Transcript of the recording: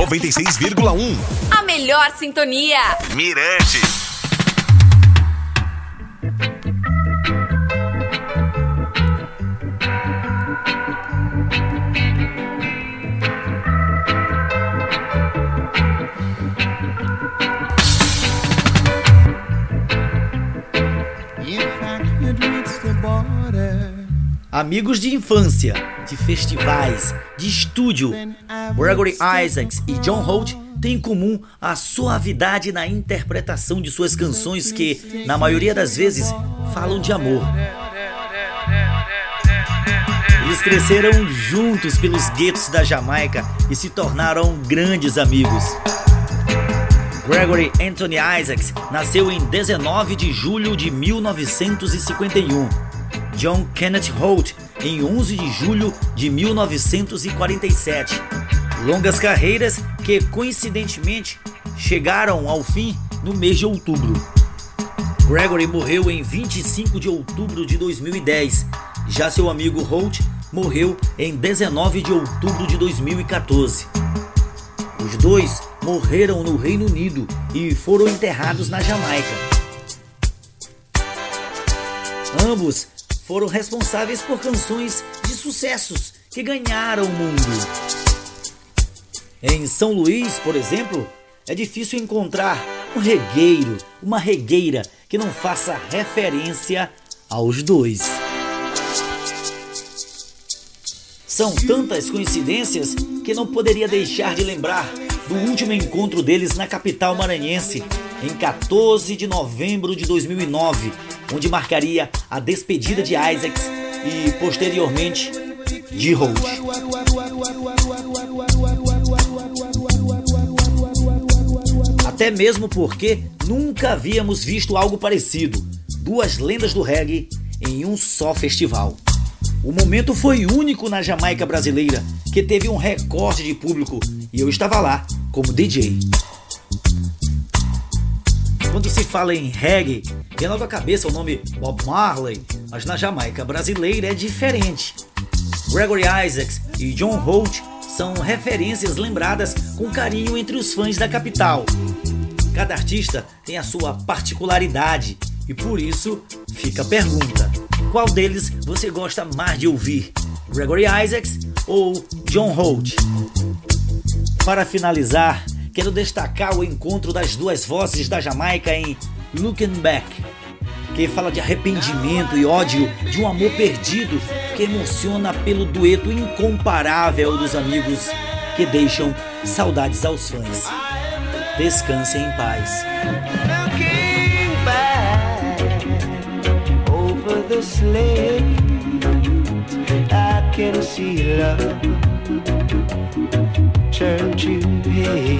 96,1. A melhor sintonia. Mirante. Amigos de infância, de festivais, de estúdio, Gregory Isaacs e John Holt têm em comum a suavidade na interpretação de suas canções que, na maioria das vezes, falam de amor. Eles cresceram juntos pelos guetos da Jamaica e se tornaram grandes amigos. Gregory Anthony Isaacs nasceu em 19 de julho de 1951 John Kenneth Holt em 11 de julho de 1947. Longas carreiras que coincidentemente chegaram ao fim no mês de outubro. Gregory morreu em 25 de outubro de 2010. Já seu amigo Holt morreu em 19 de outubro de 2014. Os dois morreram no Reino Unido e foram enterrados na Jamaica. Ambos foram responsáveis por canções de sucessos que ganharam o mundo. Em São Luís, por exemplo, é difícil encontrar um regueiro, uma regueira que não faça referência aos dois. São tantas coincidências que não poderia deixar de lembrar do último encontro deles na capital maranhense, em 14 de novembro de 2009, onde marcaria a despedida de Isaacs e, posteriormente, de Holt. Até mesmo porque nunca havíamos visto algo parecido duas lendas do reggae em um só festival. O momento foi único na Jamaica brasileira, que teve um recorde de público e eu estava lá como DJ. Quando se fala em reggae, vem logo à cabeça o nome Bob Marley, mas na Jamaica brasileira é diferente. Gregory Isaacs e John Holt são referências lembradas com carinho entre os fãs da capital. Cada artista tem a sua particularidade e por isso fica a pergunta: qual deles você gosta mais de ouvir? Gregory Isaacs ou John Holt? Para finalizar, quero destacar o encontro das duas vozes da Jamaica em Looking Back, que fala de arrependimento e ódio de um amor perdido que emociona pelo dueto incomparável dos amigos que deixam saudades aos fãs. Descansem em paz. Turn to hate.